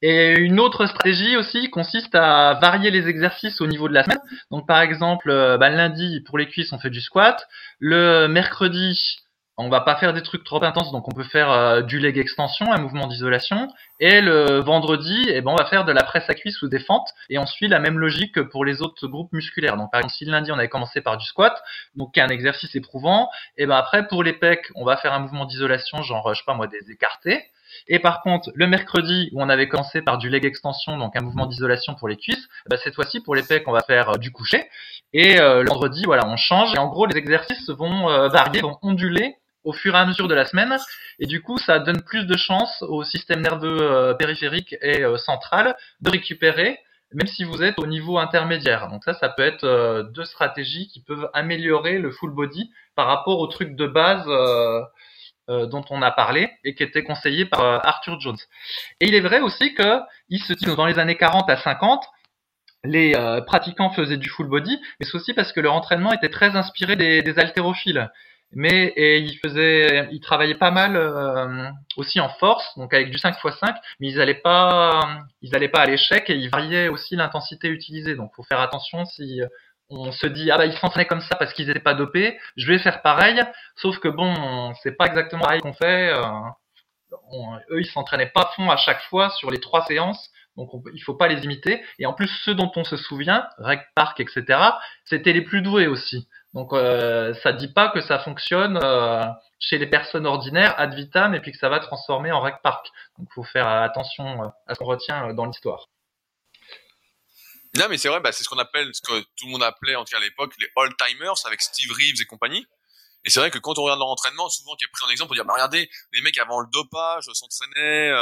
Et une autre stratégie aussi consiste à varier les exercices au niveau de la semaine. Donc par exemple, bah, lundi pour les cuisses on fait du squat, le mercredi on va pas faire des trucs trop intenses, donc on peut faire euh, du leg extension, un mouvement d'isolation. Et le vendredi, eh ben, on va faire de la presse à cuisse ou des fentes. Et on suit la même logique que pour les autres groupes musculaires. Donc par exemple, si lundi on avait commencé par du squat, donc un exercice éprouvant, et ben après pour les pecs, on va faire un mouvement d'isolation, genre je sais pas moi des écartés. Et par contre, le mercredi où on avait commencé par du leg extension, donc un mouvement d'isolation pour les cuisses, ben, cette fois-ci pour les pecs, on va faire euh, du coucher. Et euh, le vendredi, voilà, on change. Et en gros, les exercices vont varier, vont onduler au fur et à mesure de la semaine. Et du coup, ça donne plus de chance au système nerveux euh, périphérique et euh, central de récupérer, même si vous êtes au niveau intermédiaire. Donc ça, ça peut être euh, deux stratégies qui peuvent améliorer le full body par rapport au truc de base dont on a parlé et qui était conseillé par Arthur Jones. Et il est vrai aussi que il se dit dans les années 40 à 50, les pratiquants faisaient du full body, mais c'est aussi parce que leur entraînement était très inspiré des, haltérophiles mais et il faisait, il travaillait pas mal euh, aussi en force, donc avec du 5 x 5, mais ils allaient pas, ils allaient pas à l'échec et ils variaient aussi l'intensité utilisée. Donc faut faire attention si on se dit ah bah ils s'entraînaient comme ça parce qu'ils n'étaient pas dopés, je vais faire pareil, sauf que bon c'est pas exactement pareil qu'on fait. Euh, eux ils s'entraînaient pas fond à chaque fois sur les trois séances, donc on, il faut pas les imiter. Et en plus ceux dont on se souvient, Rec Park etc, c'était les plus doués aussi. Donc euh, ça dit pas que ça fonctionne euh, chez les personnes ordinaires ad vitam et puis que ça va transformer en rec park. Donc faut faire attention euh, à ce qu'on retient dans l'histoire. Non mais c'est vrai, bah, c'est ce qu'on appelle, ce que tout le monde appelait en tout cas à l'époque les old timers avec Steve Reeves et compagnie. Et c'est vrai que quand on regarde leur entraînement, souvent qui est pris en exemple, on dit bah regardez, les mecs avant le dopage s'entraînaient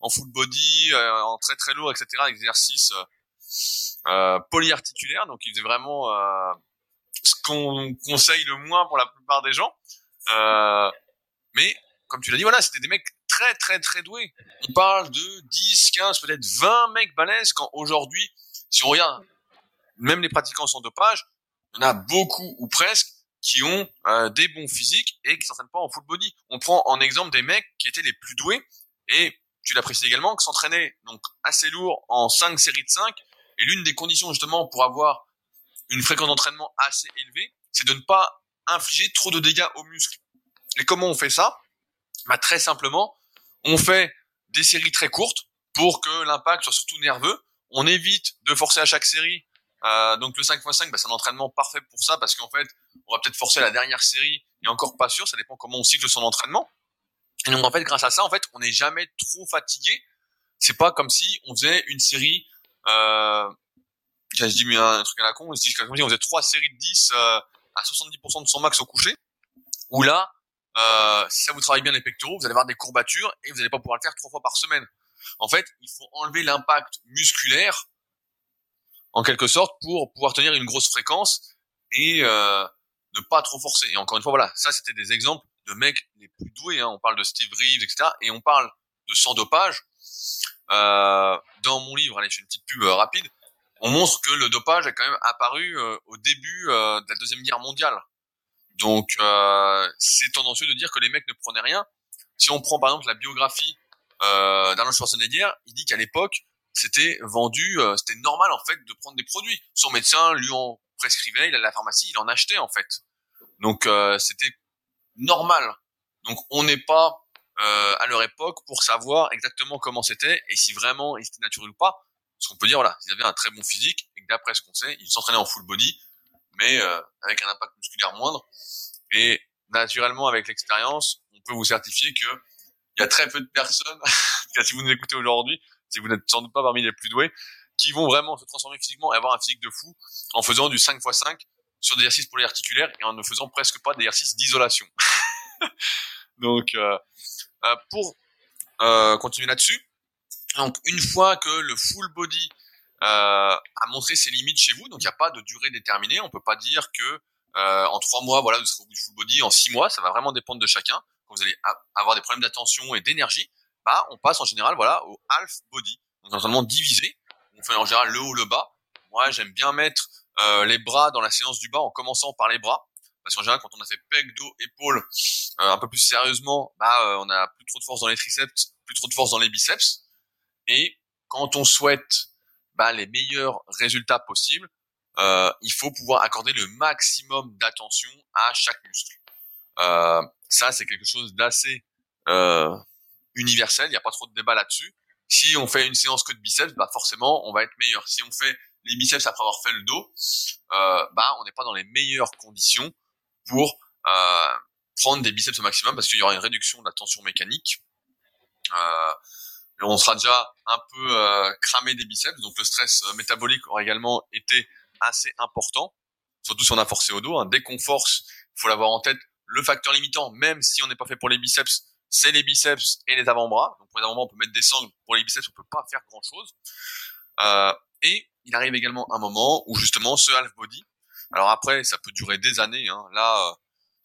en full body, en très très lourd, etc. Exercices polyarticulaires, donc ils faisaient vraiment ce qu'on conseille le moins pour la plupart des gens. Euh, mais comme tu l'as dit, voilà, c'était des mecs très très très doués. On parle de 10, 15, peut-être 20 mecs balèzes quand aujourd'hui, si on regarde, même les pratiquants sans dopage, il y en a beaucoup ou presque qui ont euh, des bons physiques et qui s'entraînent pas en full body. On prend en exemple des mecs qui étaient les plus doués et tu l'apprécies également, qui s'entraînaient donc assez lourd en 5 séries de 5 et l'une des conditions justement pour avoir une fréquence d'entraînement assez élevée, c'est de ne pas infliger trop de dégâts aux muscles. Et comment on fait ça? Bah, Très simplement, on fait des séries très courtes pour que l'impact soit surtout nerveux. On évite de forcer à chaque série. Euh, donc le 5x5, bah, c'est un entraînement parfait pour ça parce qu'en fait, on va peut-être forcer la dernière série et encore pas sûr, ça dépend comment on cycle son entraînement. Et donc en fait, grâce à ça, en fait, on n'est jamais trop fatigué. C'est pas comme si on faisait une série. Euh, je dis mais un truc à la con, on se dit comme si on faisait trois séries de 10 euh, à 70% de son max au coucher. Où là, euh, si ça vous travaille bien les pectoraux, vous allez avoir des courbatures et vous n'allez pas pouvoir le faire trois fois par semaine. En fait, il faut enlever l'impact musculaire en quelque sorte pour pouvoir tenir une grosse fréquence et euh, ne pas trop forcer. Et encore une fois, voilà, ça c'était des exemples de mecs les plus doués. Hein. On parle de Steve Reeves, etc. Et on parle de sans dopage. Euh, dans mon livre, allez, je fais une petite pub euh, rapide. On montre que le dopage est quand même apparu euh, au début euh, de la deuxième guerre mondiale. Donc c'est tendancieux de dire que les mecs ne prenaient rien. Si on prend par exemple la biographie euh, d'Arnold Schwarzenegger, il dit qu'à l'époque c'était vendu, c'était normal en fait de prendre des produits. Son médecin lui en prescrivait, il allait à la pharmacie, il en achetait en fait. Donc c'était normal. Donc on n'est pas euh, à leur époque pour savoir exactement comment c'était et si vraiment ils étaient naturels ou pas. Parce qu'on peut dire voilà, ils avaient un très bon physique et d'après ce qu'on sait, ils s'entraînaient en full body, mais euh, avec un impact musculaire moindre. Et naturellement, avec l'expérience, on peut vous certifier que il y a très peu de personnes, [laughs] si vous nous écoutez aujourd'hui, si vous n'êtes sans doute pas parmi les plus doués, qui vont vraiment se transformer physiquement et avoir un physique de fou en faisant du 5 x 5 sur des exercices polyarticulaires et en ne faisant presque pas d'exercices d'isolation. [laughs] Donc, euh, euh, pour euh, continuer là-dessus, donc une fois que le full body euh, a montré ses limites chez vous, donc il n'y a pas de durée déterminée, on peut pas dire que euh, en trois mois, voilà, vous serez au bout du full body, en six mois, ça va vraiment dépendre de chacun. Quand vous allez avoir des problèmes d'attention et d'énergie, bah, on passe en général, voilà, au half body, donc divisé. On fait en général le haut, le bas. Moi, j'aime bien mettre euh, les bras dans la séance du bas en commençant par les bras. Parce qu'en général, quand on a fait pec, dos, épaule, euh, un peu plus sérieusement, bah, euh, on a plus trop de force dans les triceps, plus trop de force dans les biceps. Et quand on souhaite bah, les meilleurs résultats possibles, euh, il faut pouvoir accorder le maximum d'attention à chaque muscle. Euh, ça, c'est quelque chose d'assez euh, universel. Il n'y a pas trop de débat là-dessus. Si on fait une séance que de biceps, bah forcément, on va être meilleur. Si on fait les biceps après avoir fait le dos, euh, bah on n'est pas dans les meilleures conditions pour euh, prendre des biceps au maximum parce qu'il y aura une réduction de la tension mécanique. Euh, on sera déjà un peu cramé des biceps, donc le stress métabolique aura également été assez important, surtout si on a forcé au dos. Hein. Dès qu'on force, faut l'avoir en tête. Le facteur limitant, même si on n'est pas fait pour les biceps, c'est les biceps et les avant-bras. Donc pour les avant-bras, on peut mettre des sangles. Pour les biceps, on peut pas faire grand-chose. Euh, et il arrive également un moment où justement ce half body. Alors après, ça peut durer des années. Hein. Là, euh,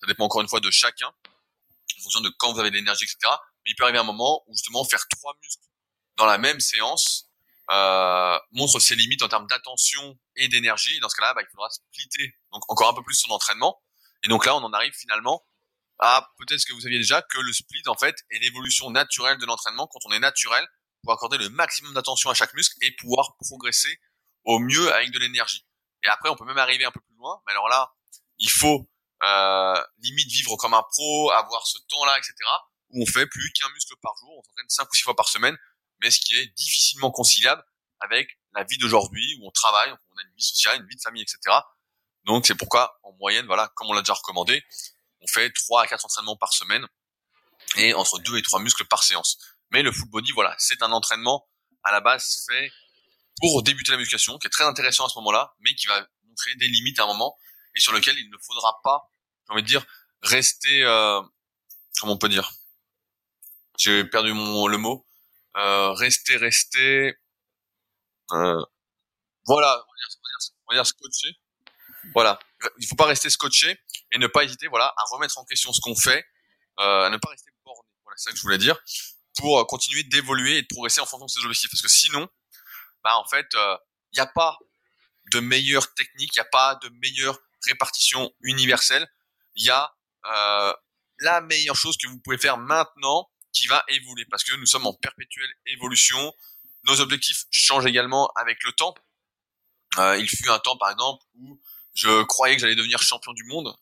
ça dépend encore une fois de chacun, en fonction de quand vous avez l'énergie, etc. Mais il peut arriver un moment où justement faire trois muscles dans la même séance euh, montre ses limites en termes d'attention et d'énergie. Dans ce cas-là, bah, il faudra splitter donc encore un peu plus son entraînement. Et donc là, on en arrive finalement à peut-être ce que vous saviez déjà que le split en fait est l'évolution naturelle de l'entraînement quand on est naturel pour accorder le maximum d'attention à chaque muscle et pouvoir progresser au mieux avec de l'énergie. Et après, on peut même arriver un peu plus loin. Mais alors là, il faut euh, limite vivre comme un pro, avoir ce temps-là, etc. Où on fait plus qu'un muscle par jour, on s'entraîne cinq ou six fois par semaine, mais ce qui est difficilement conciliable avec la vie d'aujourd'hui où on travaille, on a une vie sociale, une vie de famille, etc. Donc c'est pourquoi en moyenne, voilà, comme on l'a déjà recommandé, on fait trois à quatre entraînements par semaine et entre deux et trois muscles par séance. Mais le full body, voilà, c'est un entraînement à la base fait pour débuter la musculation, qui est très intéressant à ce moment-là, mais qui va montrer des limites à un moment et sur lequel il ne faudra pas, j'ai envie de dire, rester, euh, comment on peut dire, j'ai perdu mon le mot, euh, rester, rester, euh, voilà, on va dire, on va dire scotché, voilà, il faut pas rester scotché et ne pas hésiter, voilà, à remettre en question ce qu'on fait, euh, à ne pas rester borné, voilà, c'est ça que je voulais dire, pour continuer d'évoluer et de progresser en fonction de ses objectifs, parce que sinon, bah en fait, il euh, n'y a pas de meilleure technique, il n'y a pas de meilleure répartition universelle. Il y a euh, la meilleure chose que vous pouvez faire maintenant qui va évoluer parce que nous sommes en perpétuelle évolution. Nos objectifs changent également avec le temps. Euh, il fut un temps, par exemple, où je croyais que j'allais devenir champion du monde,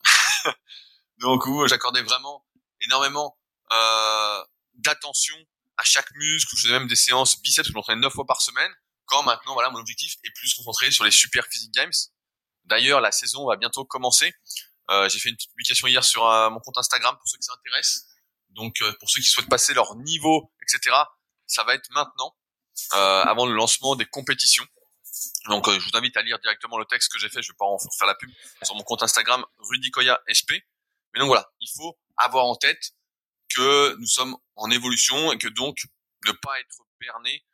[laughs] donc où j'accordais vraiment énormément euh, d'attention à chaque muscle. Je faisais même des séances biceps, je m'entraînais neuf fois par semaine. quand maintenant, voilà, mon objectif est plus concentré sur les Super Physique Games. D'ailleurs, la saison va bientôt commencer. Euh, j'ai fait une petite publication hier sur euh, mon compte Instagram pour ceux qui s'intéressent. Donc, euh, pour ceux qui souhaitent passer leur niveau, etc., ça va être maintenant, avant le lancement des compétitions. Donc, je vous invite à lire directement le texte que j'ai fait. Je vais pas en faire la pub sur mon compte Instagram SP. Mais donc voilà, il faut avoir en tête que nous sommes en évolution et que donc ne pas être berné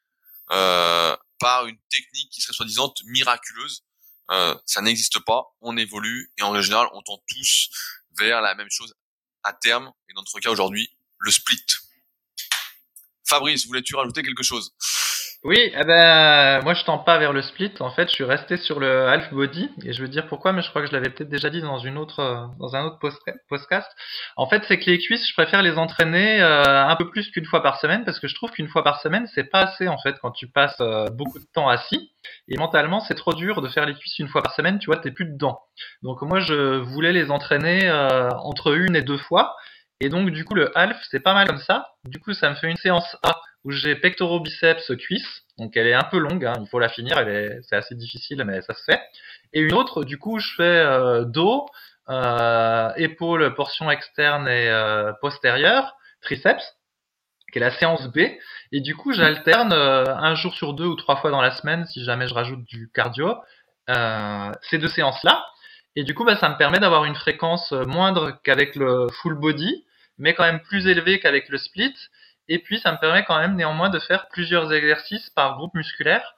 euh, par une technique qui serait soi-disant miraculeuse. Euh, ça n'existe pas, on évolue et en général on tend tous vers la même chose à terme et dans notre cas aujourd'hui le split. Fabrice, voulais-tu rajouter quelque chose? Oui, eh ben, moi je tends pas vers le split. En fait, je suis resté sur le half body et je veux dire pourquoi, mais je crois que je l'avais peut-être déjà dit dans une autre, euh, dans un autre podcast. En fait, c'est que les cuisses, je préfère les entraîner euh, un peu plus qu'une fois par semaine parce que je trouve qu'une fois par semaine, c'est pas assez en fait quand tu passes euh, beaucoup de temps assis. Et mentalement, c'est trop dur de faire les cuisses une fois par semaine. Tu vois, t'es plus dedans. Donc moi, je voulais les entraîner entre une et deux fois. Et donc du coup, le half, c'est pas mal comme ça. Du coup, ça me fait une séance A où j'ai pectoraux biceps cuisses. Donc elle est un peu longue, hein, il faut la finir, elle est, c'est assez difficile, mais ça se fait. Et une autre, du coup, je fais euh, dos, euh, épaule, portion externe et euh, postérieure, triceps, qui est la séance B. Et du coup, j'alterne euh, un jour sur deux ou trois fois dans la semaine, si jamais je rajoute du cardio, euh, ces deux séances-là. Et du coup, bah, ça me permet d'avoir une fréquence moindre qu'avec le full body, mais quand même plus élevée qu'avec le split et puis, ça me permet quand même néanmoins de faire plusieurs exercices par groupe musculaire.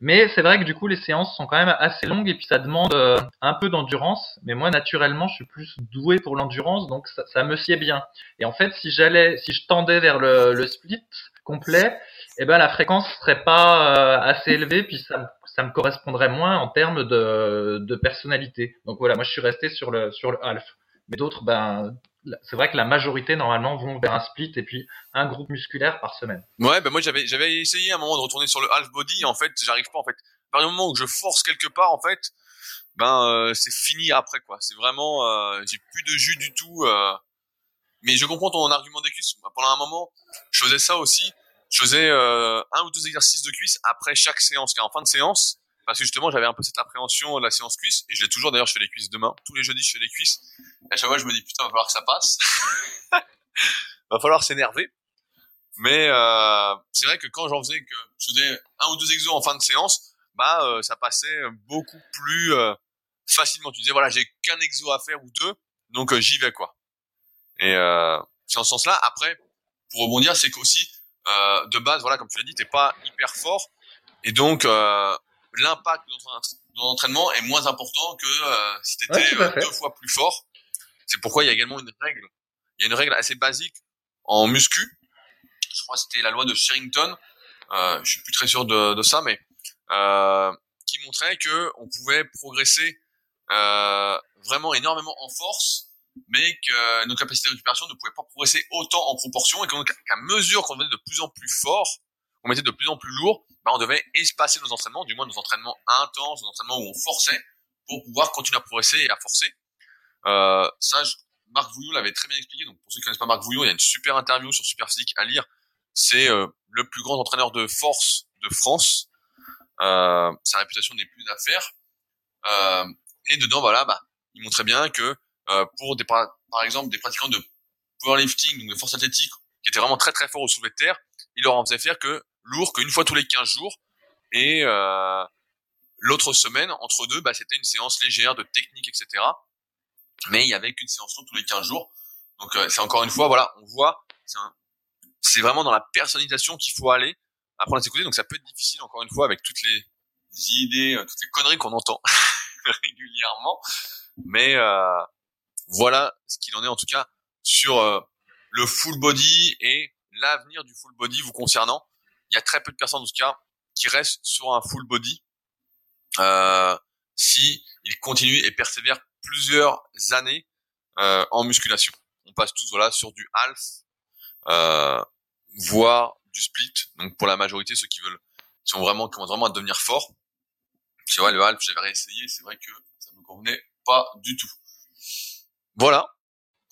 Mais c'est vrai que du coup, les séances sont quand même assez longues et puis ça demande euh, un peu d'endurance. Mais moi, naturellement, je suis plus doué pour l'endurance, donc ça, me sied bien. Et en fait, si j'allais, si je tendais vers le, split complet, eh ben la fréquence serait pas euh, assez élevée, puis ça, ça me correspondrait moins en termes de, de personnalité. Donc voilà, moi je suis resté sur le sur le half. Mais d'autres, ben c'est vrai que la majorité normalement vont vers un split et puis un groupe musculaire par semaine. Ouais, ben moi j'avais j'avais essayé à un moment de retourner sur le half body en fait j'arrive pas en fait. Par le moment où je force quelque part en fait, ben euh, c'est fini après quoi. C'est vraiment euh, j'ai plus de jus du tout. Euh. Mais je comprends ton argument des cuisses. Pendant un moment, je faisais ça aussi. Je faisais un ou deux exercices de cuisses après chaque séance. Car en fin de séance, parce que justement j'avais un peu cette appréhension de la séance cuisse et je l'ai toujours d'ailleurs je fais les cuisses demain. Tous les jeudis je fais les cuisses. Et à chaque fois je me dis putain va falloir que ça passe. [laughs] Va falloir s'énerver. Mais euh, c'est vrai que quand j'en faisais que je faisais un ou deux exos en fin de séance bah euh, ça passait beaucoup plus euh, facilement. Tu disais voilà j'ai qu'un exo à faire ou deux donc euh, j'y vais quoi. Et euh, c'est en ce sens là après pour rebondir c'est qu'aussi de base voilà comme tu l'as dit t'es pas hyper fort. Et donc l'impact de ton entraînement est moins important que euh, si tu étais euh, deux fois plus fort. C'est pourquoi il y a également une règle. Il y a une règle assez basique en muscu. Je crois que c'était la loi de Sherrington. Euh, je suis plus très sûr de, de ça, mais euh, qui montrait que on pouvait progresser euh, vraiment énormément en force, mais que nos capacités de récupération ne pouvaient pas progresser autant en proportion, et qu'à mesure qu'on devenait de plus en plus fort, on mettait de plus en plus lourd, bah, on devait espacer nos entraînements, du moins nos entraînements intenses, nos entraînements où on forçait, pour pouvoir continuer à progresser et à forcer. Euh, ça, Marc Vouillot l'avait très bien expliqué. Donc pour ceux qui connaissent pas Marc Vouillot, il y a une super interview sur Superphysique à lire. C'est euh, le plus grand entraîneur de force de France. Euh, sa réputation n'est plus d'affaires. Euh, et dedans, voilà, bah, il montrait bien que euh, pour des par exemple des pratiquants de powerlifting, donc de force athlétique, qui étaient vraiment très très forts au soulevé de terre, il leur en faisait faire que lourd qu'une fois tous les 15 jours. Et euh, l'autre semaine, entre deux, bah, c'était une séance légère de technique, etc. Mais il y avait qu'une séance lourde tous les 15 jours. Donc euh, c'est encore une fois, voilà, on voit, c'est vraiment dans la personnalisation qu'il faut aller, apprendre à s'écouter. Donc ça peut être difficile, encore une fois, avec toutes les idées, euh, toutes les conneries qu'on entend [laughs] régulièrement. Mais euh, voilà ce qu'il en est en tout cas sur euh, le full body et l'avenir du full body vous concernant il y a très peu de personnes en tout cas qui restent sur un full body euh, si ils continuent et persévèrent plusieurs années euh, en musculation. On passe tous voilà sur du half, euh, voire du split. Donc pour la majorité, ceux qui veulent, qui ont vraiment, commencent vraiment à devenir forts. C'est vrai, le half, j'avais réessayé, c'est vrai que ça me convenait pas du tout. Voilà,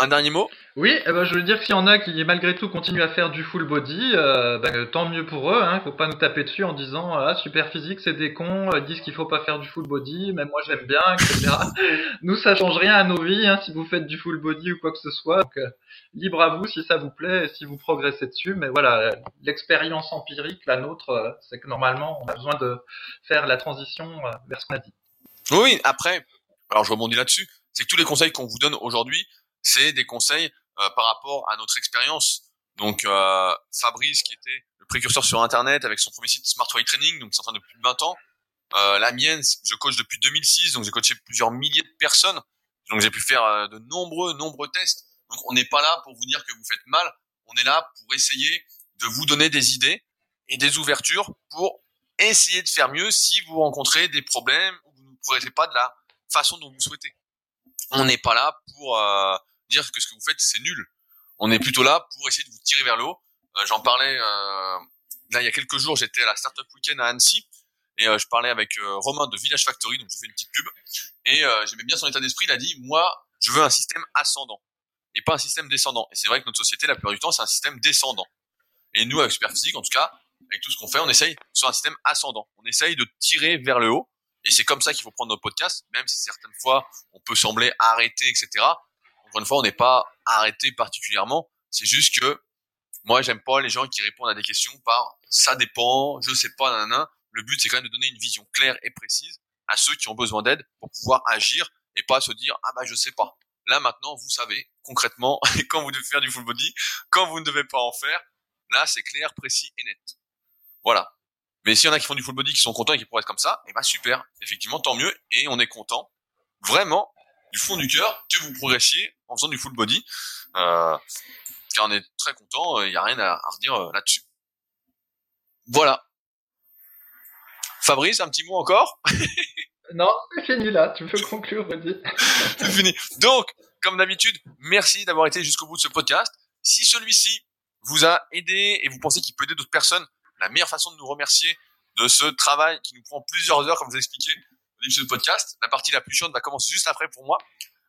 Un dernier mot? Oui, eh ben, je veux dire que s'il y en a qui malgré tout continuent à faire du full body, euh, ben, tant mieux pour eux. Hein. Faut pas nous taper dessus en disant ah super physique c'est des cons, ils disent qu'il faut pas faire du full body, mais moi j'aime bien, etc. [laughs] nous ça change rien à nos vies hein, si vous faites du full body ou quoi que ce soit. Donc, euh, libre à vous si ça vous plaît et si vous progressez dessus. Mais voilà, l'expérience empirique, la nôtre, euh, c'est que normalement on a besoin de faire la transition vers ce qu'on a dit. Oui, après, alors je rebondis là-dessus, c'est que tous les conseils qu'on vous donne aujourd'hui c'est des conseils euh, par rapport à notre expérience. Donc euh, Fabrice, qui était le précurseur sur Internet avec son premier site Smart Training, donc c'est en train depuis plus de 20 ans. Euh, la mienne, je coach depuis 2006, donc j'ai coaché plusieurs milliers de personnes. Donc j'ai pu faire de nombreux, nombreux tests. Donc on n'est pas là pour vous dire que vous faites mal, on est là pour essayer de vous donner des idées et des ouvertures pour essayer de faire mieux si vous rencontrez des problèmes ou vous ne progressez pas de la façon dont vous souhaitez. On n'est pas là pour euh, dire que ce que vous faites c'est nul. On est plutôt là pour essayer de vous tirer vers le haut. Euh, j'en parlais euh, là il y a quelques jours, j'étais à la Startup Weekend à Annecy et euh, je parlais avec Romain de Village Factory, donc je fais une petite pub et j'aimais bien son état d'esprit. Il a dit moi je veux un système ascendant et pas un système descendant. Et c'est vrai que notre société la plupart du temps c'est un système descendant. Et nous avec Superphysique en tout cas avec tout ce qu'on fait, on essaye sur un système ascendant. On essaye de tirer vers le haut et c'est comme ça qu'il faut prendre nos podcasts, même si certaines fois on peut sembler arrêter, etc encore une fois, on n'est pas arrêté particulièrement. C'est juste que moi, j'aime pas les gens qui répondent à des questions par ça dépend, je sais pas. Le but, c'est quand même de donner une vision claire et précise à ceux qui ont besoin d'aide pour pouvoir agir et pas se dire ah bah je sais pas. Là maintenant, vous savez concrètement [laughs] quand vous devez faire du full body, quand vous ne devez pas en faire. Là, c'est clair, précis et net. Voilà. Mais s'il y en a qui font du full body qui sont contents et qui pourraient être comme ça, eh bah super. Effectivement, tant mieux et on est content. Vraiment, du fond du cœur que vous progressiez en faisant du full body. Euh, car on est très content, il euh, n'y a rien à, redire euh, là-dessus. Voilà. Fabrice, un petit mot encore? [laughs] Non, c'est fini là, tu peux conclure, vas-y. [laughs] c'est fini. Donc, comme d'habitude, merci d'avoir été jusqu'au bout de ce podcast. Si celui-ci vous a aidé et vous pensez qu'il peut aider d'autres personnes, la meilleure façon de nous remercier de ce travail qui nous prend plusieurs heures, comme vous expliqué, de podcast. La partie la plus chiante va commencer juste après pour moi.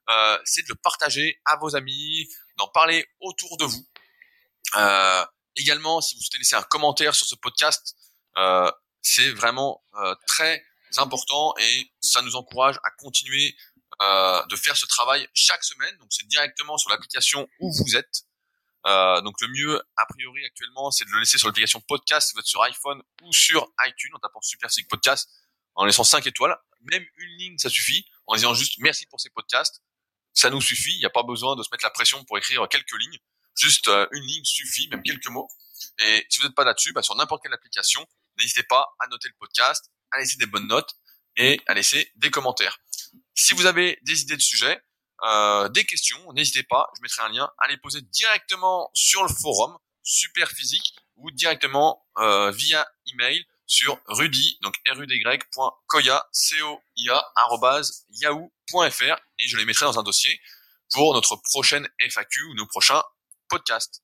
Euh, c'est de le partager à vos amis, d'en parler autour de vous. Euh, également, si vous souhaitez laisser un commentaire sur ce podcast, euh, c'est vraiment euh, très important et ça nous encourage à continuer euh, de faire ce travail chaque semaine. Donc c'est directement sur l'application où vous êtes. Euh, donc le mieux a priori actuellement c'est de le laisser sur l'application podcast si vous êtes sur iPhone ou sur iTunes en tapant Super Podcast en laissant 5 étoiles même une ligne, ça suffit, en disant juste merci pour ces podcasts, ça nous suffit, il n'y a pas besoin de se mettre la pression pour écrire quelques lignes, juste euh, une ligne suffit, même quelques mots. Et si vous n'êtes pas là-dessus, bah, sur n'importe quelle application, n'hésitez pas à noter le podcast, à laisser des bonnes notes et à laisser des commentaires. Si vous avez des idées de sujets, euh, des questions, n'hésitez pas, je mettrai un lien à les poser directement sur le forum Super Physique ou directement euh, via email sur rudy, donc rudy.koya, c o i yahoo.fr et je les mettrai dans un dossier pour notre prochaine FAQ ou nos prochains podcasts.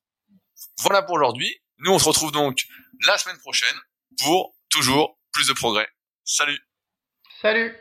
Voilà pour aujourd'hui. Nous, on se retrouve donc la semaine prochaine pour toujours plus de progrès. Salut Salut